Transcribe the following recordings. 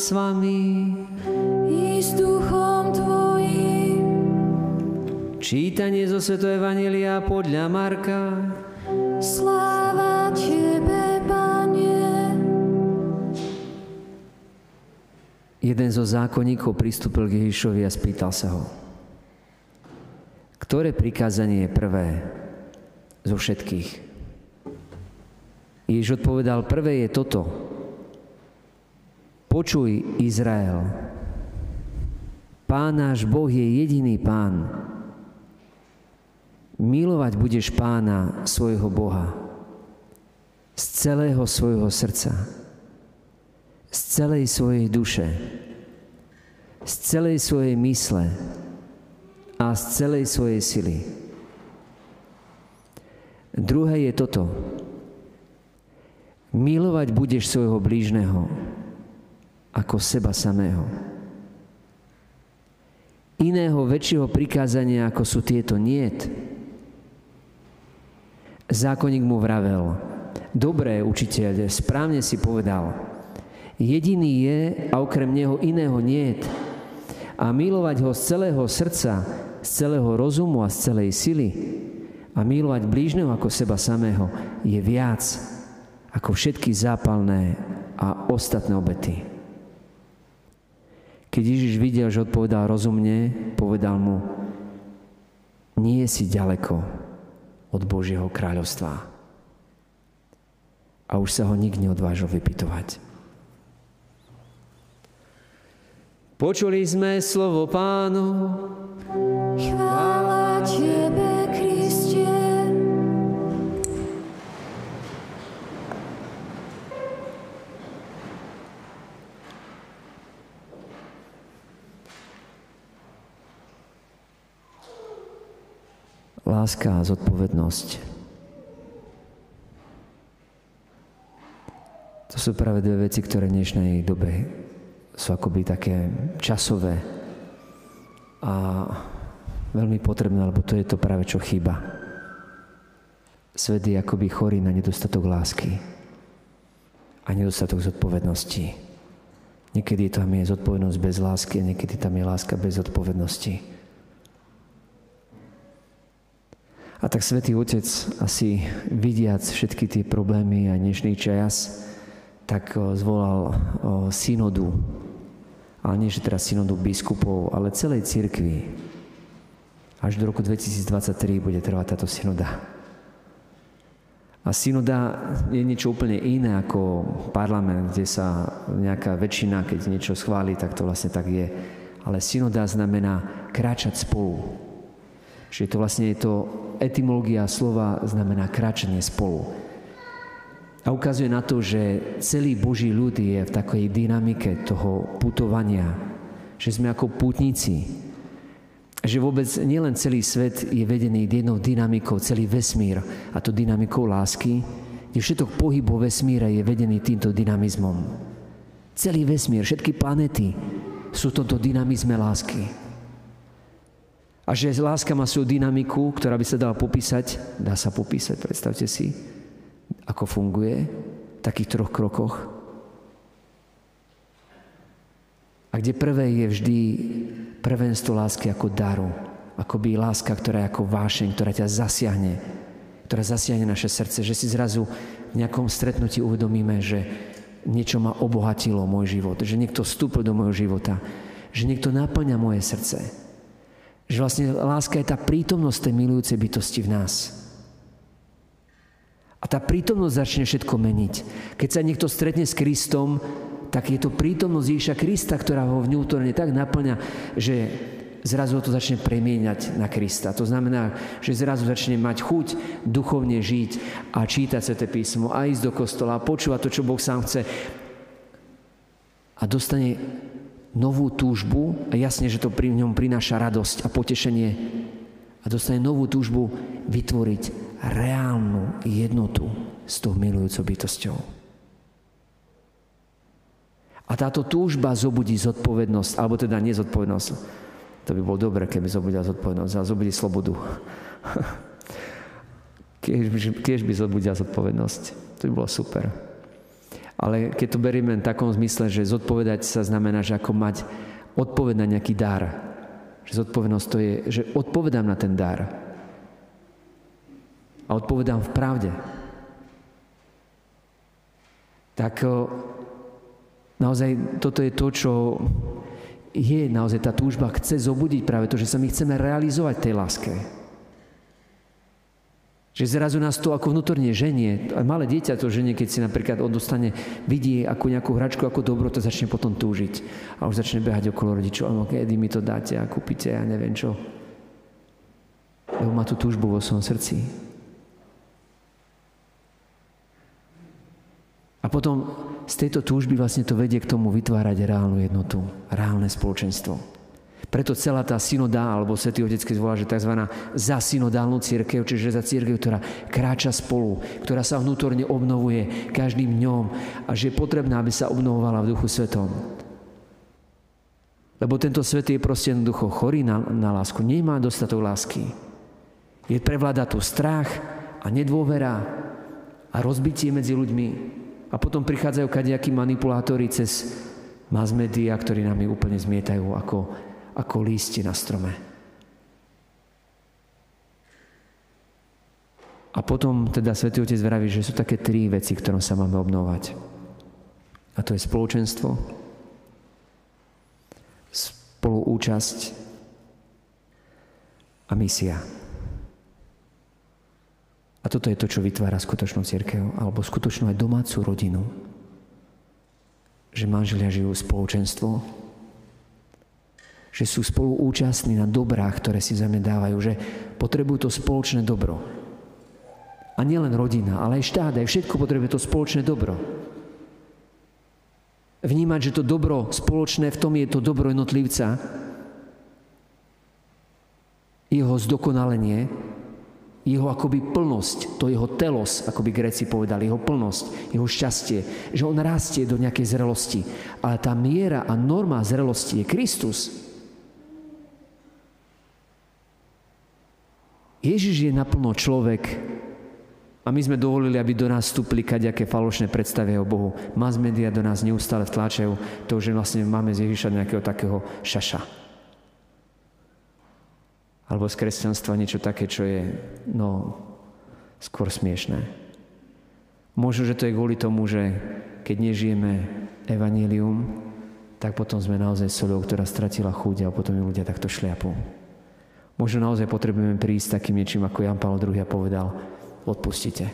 s vami. I s duchom Tvojim. Čítanie zo Sveto Evangelia podľa Marka. Sláva Tebe, Pane. Jeden zo zákonníkov pristúpil k Ježišovi a spýtal sa ho. Ktoré prikázanie je prvé zo všetkých? Ježiš odpovedal, prvé je toto. Počuj, Izrael. Pán náš Boh je jediný pán. Milovať budeš pána svojho Boha z celého svojho srdca, z celej svojej duše, z celej svojej mysle a z celej svojej sily. Druhé je toto. Milovať budeš svojho blížneho ako seba samého. Iného väčšieho prikázania, ako sú tieto, niet. Zákonník mu vravel, dobré učiteľ, správne si povedal, jediný je a okrem neho iného niet. A milovať ho z celého srdca, z celého rozumu a z celej sily a milovať blížneho ako seba samého je viac ako všetky zápalné a ostatné obety. Keď Ježiš videl, že odpovedal rozumne, povedal mu, nie si ďaleko, od Božieho kráľovstva. A už sa ho nik neodvážil vypitovať. Počuli sme slovo pánu. Chvála Tebe, Láska a zodpovednosť. To sú práve dve veci, ktoré v dnešnej dobe sú akoby také časové a veľmi potrebné, lebo to je to práve, čo chýba. Svet je akoby chorý na nedostatok lásky a nedostatok zodpovednosti. Niekedy tam je zodpovednosť bez lásky a niekedy tam je láska bez zodpovednosti. A tak Svetý Otec asi vidiac všetky tie problémy a dnešný čas, tak zvolal synodu. Ale nie, že teraz synodu biskupov, ale celej cirkvi. Až do roku 2023 bude trvať táto synoda. A synoda je niečo úplne iné ako parlament, kde sa nejaká väčšina, keď niečo schváli, tak to vlastne tak je. Ale synoda znamená kráčať spolu. Čiže to vlastne je to etymológia slova znamená kráčanie spolu. A ukazuje na to, že celý Boží ľud je v takej dynamike toho putovania, že sme ako putníci, že vôbec nielen celý svet je vedený jednou dynamikou, celý vesmír, a to dynamikou lásky, kde všetok pohyb vo vesmíre je vedený týmto dynamizmom. Celý vesmír, všetky planety sú v tomto dynamizme lásky. A že láska má svoju dynamiku, ktorá by sa dala popísať, dá sa popísať, predstavte si, ako funguje v takých troch krokoch. A kde prvé je vždy prvenstvo lásky ako daru, ako by láska, ktorá je ako vášeň, ktorá ťa zasiahne, ktorá zasiahne naše srdce, že si zrazu v nejakom stretnutí uvedomíme, že niečo ma obohatilo môj život, že niekto vstúpil do môjho života, že niekto naplňa moje srdce. Že vlastne láska je tá prítomnosť tej milujúcej bytosti v nás. A tá prítomnosť začne všetko meniť. Keď sa niekto stretne s Kristom, tak je to prítomnosť Ježiša Krista, ktorá ho vnútorne tak naplňa, že zrazu to začne premieňať na Krista. To znamená, že zrazu začne mať chuť duchovne žiť a čítať sa písmo a ísť do kostola a počúvať to, čo Boh sám chce. A dostane novú túžbu a jasne, že to pri ňom prináša radosť a potešenie a dostane novú túžbu vytvoriť reálnu jednotu s tou milujúcou bytosťou. A táto túžba zobudí zodpovednosť, alebo teda nezodpovednosť. To by bolo dobre, keby zobudila zodpovednosť, ale zobudí slobodu. Keď by zobudila zodpovednosť. To by bolo super. Ale keď to berieme v takom zmysle, že zodpovedať sa znamená, že ako mať odpoveď na nejaký dar. Že zodpovednosť to je, že odpovedám na ten dar. A odpovedám v pravde. Tak naozaj toto je to, čo je naozaj tá túžba, chce zobudiť práve to, že sa my chceme realizovať tej láske. Že zrazu nás to ako vnútorne ženie. A malé dieťa to ženie, keď si napríklad on dostane, vidí ako nejakú hračku ako dobro, to začne potom túžiť. A už začne behať okolo rodičov. A kedy mi to dáte a kúpite, ja neviem čo. Lebo má tú túžbu vo svojom srdci. A potom z tejto túžby vlastne to vedie k tomu vytvárať reálnu jednotu, reálne spoločenstvo. Preto celá tá synodá, alebo Svetý Otec, keď volá, že tzv. za synodálnu církev, čiže za církev, ktorá kráča spolu, ktorá sa vnútorne obnovuje každým dňom a že je potrebná, aby sa obnovovala v Duchu Svetom. Lebo tento svet je proste jednoducho chorý na, na lásku, nemá dostatok lásky. Je prevláda tu strach a nedôvera a rozbitie medzi ľuďmi. A potom prichádzajú kadejakí manipulátori cez mass media, ktorí nám úplne zmietajú ako ako lísti na strome. A potom teda Svetý Otec vraví, že sú také tri veci, ktorom sa máme obnovať. A to je spoločenstvo, spoluúčasť a misia. A toto je to, čo vytvára skutočnú církev, alebo skutočnú aj domácu rodinu. Že manželia žijú spoločenstvo, že sú spolu účastní na dobrách, ktoré si zeme dávajú, že potrebujú to spoločné dobro. A nielen rodina, ale aj štát, aj všetko potrebuje to spoločné dobro. Vnímať, že to dobro spoločné, v tom je to dobro jednotlivca, jeho zdokonalenie, jeho akoby plnosť, to jeho telos, ako by Gréci povedali, jeho plnosť, jeho šťastie, že on rastie do nejakej zrelosti. Ale tá miera a norma zrelosti je Kristus. Ježiš je naplno človek a my sme dovolili, aby do nás vstúpili kaďaké falošné predstavy o Bohu. Mass media do nás neustále vtláčajú to, že vlastne máme z Ježiša nejakého takého šaša. Alebo z kresťanstva niečo také, čo je, no, skôr smiešné. Možno, že to je kvôli tomu, že keď nežijeme evanílium, tak potom sme naozaj solou, ktorá stratila chuť a potom ju ľudia takto šliapú. Možno naozaj potrebujeme prísť takým niečím, ako Jan Pavel II povedal, odpustite.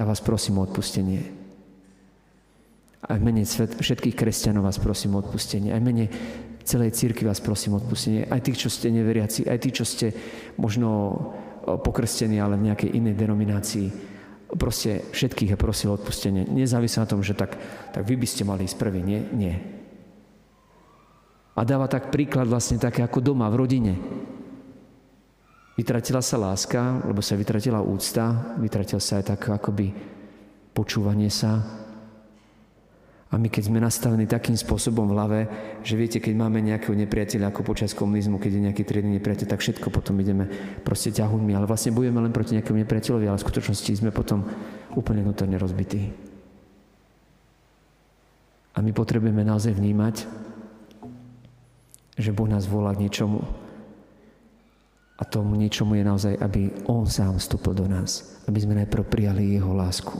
A vás prosím o odpustenie. Aj mene všetkých kresťanov vás prosím o odpustenie. Aj mene celej círky vás prosím o odpustenie. Aj tých, čo ste neveriaci, aj tí, čo ste možno pokrstení, ale v nejakej inej denominácii. Proste všetkých je prosil odpustenie. Nezávisí na tom, že tak, tak vy by ste mali ísť prvý. Nie, nie. A dáva tak príklad vlastne také ako doma, v rodine. Vytratila sa láska, lebo sa vytratila úcta, vytratil sa aj tak akoby počúvanie sa. A my keď sme nastavení takým spôsobom v hlave, že viete, keď máme nejakého nepriateľa ako počas komunizmu, keď je nejaký triedny nepriateľ, tak všetko potom ideme proste ťahuňmi. Ale vlastne bojujeme len proti nejakému nepriateľovi, ale v skutočnosti sme potom úplne vnútorne rozbití. A my potrebujeme naozaj vnímať, že Boh nás volá k niečomu. A tomu niečomu je naozaj, aby On sám vstúpil do nás. Aby sme najprv prijali Jeho lásku.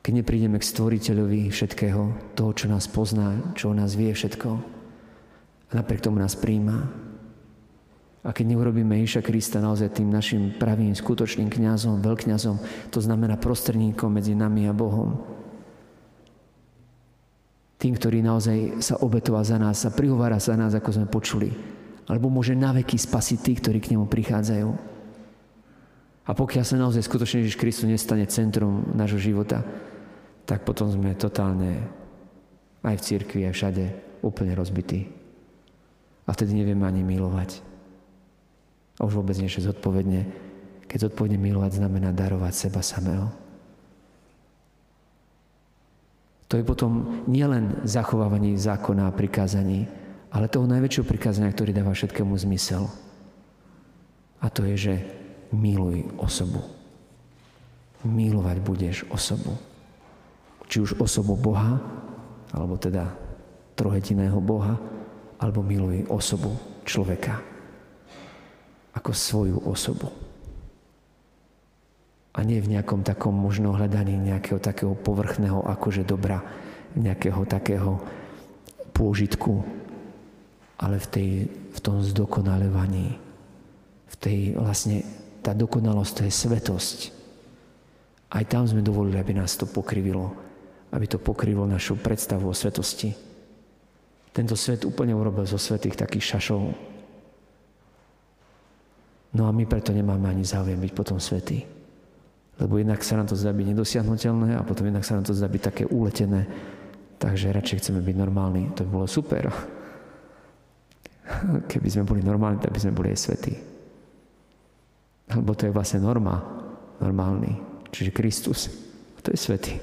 Keď neprídeme k stvoriteľovi všetkého, toho, čo nás pozná, čo o nás vie všetko, a napriek tomu nás príjma. A keď neurobíme Ježiša Krista naozaj tým našim pravým, skutočným kňazom, veľkňazom, to znamená prostredníkom medzi nami a Bohom, tým, ktorý naozaj sa obetoval za nás a prihovára za nás, ako sme počuli. Alebo môže naveky spasiť tých, ktorí k nemu prichádzajú. A pokiaľ sa naozaj skutočne Ježiš Kristus nestane centrom nášho života, tak potom sme totálne aj v cirkvi, aj všade úplne rozbití. A vtedy nevieme ani milovať. A už vôbec nie zodpovedne. Keď zodpovedne milovať znamená darovať seba samého. To je potom nielen zachovávanie zákona a prikázaní, ale toho najväčšieho prikázania, ktorý dáva všetkému zmysel. A to je, že miluj osobu. milovať budeš osobu. Či už osobu Boha, alebo teda trojediného Boha, alebo miluj osobu človeka ako svoju osobu. A nie v nejakom takom možno hľadaní nejakého takého povrchného akože dobra, nejakého takého pôžitku, ale v, tej, v tom zdokonalovaní, v tej vlastne, tá dokonalosť, to je svetosť. Aj tam sme dovolili, aby nás to pokrivilo, aby to pokrylo našu predstavu o svetosti. Tento svet úplne urobil zo svetých takých šašov. No a my preto nemáme ani záujem byť potom svetí. Lebo jednak sa nám to zdá byť nedosiahnutelné a potom jednak sa nám to zdá byť také uletené. Takže radšej chceme byť normálni. To by bolo super. Keby sme boli normálni, tak by sme boli aj svetí. Lebo to je vlastne norma. Normálny. Čiže Kristus. To je svetý.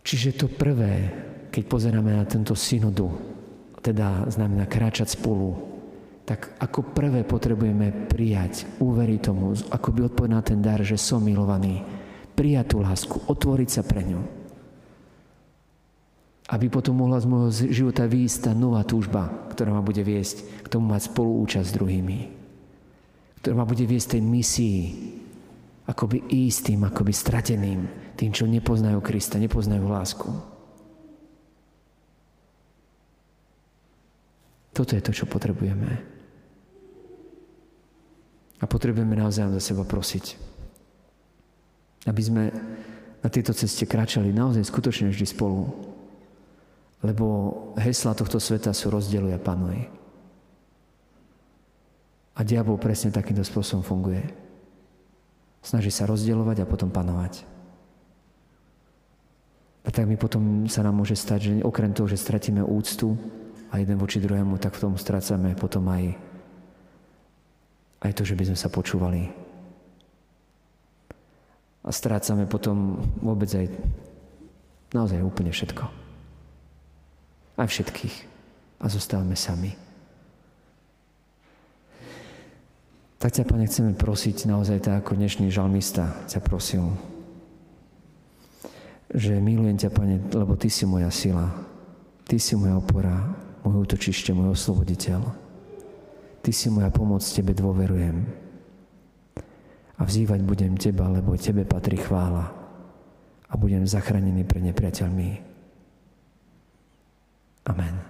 Čiže to prvé, keď pozeráme na tento synodu, teda znamená kráčať spolu, tak ako prvé potrebujeme prijať, uveriť tomu, ako by odpovedať na ten dar, že som milovaný, prijať tú lásku, otvoriť sa pre ňu. Aby potom mohla z môjho života výjsť tá nová túžba, ktorá ma bude viesť k tomu mať spoluúčasť s druhými. Ktorá ma bude viesť tej misii, akoby istým, akoby strateným, tým, čo nepoznajú Krista, nepoznajú lásku. Toto je to, čo potrebujeme. A potrebujeme naozaj za seba prosiť. Aby sme na tejto ceste kráčali naozaj skutočne vždy spolu. Lebo hesla tohto sveta sú rozdeluj a panuj. A diabol presne takýmto spôsobom funguje. Snaží sa rozdielovať a potom panovať. A tak mi potom sa nám môže stať, že okrem toho, že stratíme úctu a jeden voči druhému, tak v tom strácame potom aj, aj to, že by sme sa počúvali. A strácame potom vôbec aj naozaj úplne všetko. Aj všetkých. A zostávame sami. Tak ťa, Pane, chceme prosiť naozaj tak, ako dnešný žalmista ťa prosil, že milujem ťa, Pane, lebo Ty si moja sila, Ty si moja opora, môj útočište, môj osloboditeľ. Ty si moja pomoc, Tebe dôverujem. A vzývať budem Teba, lebo Tebe patrí chvála a budem zachránený pred nepriateľmi. Amen.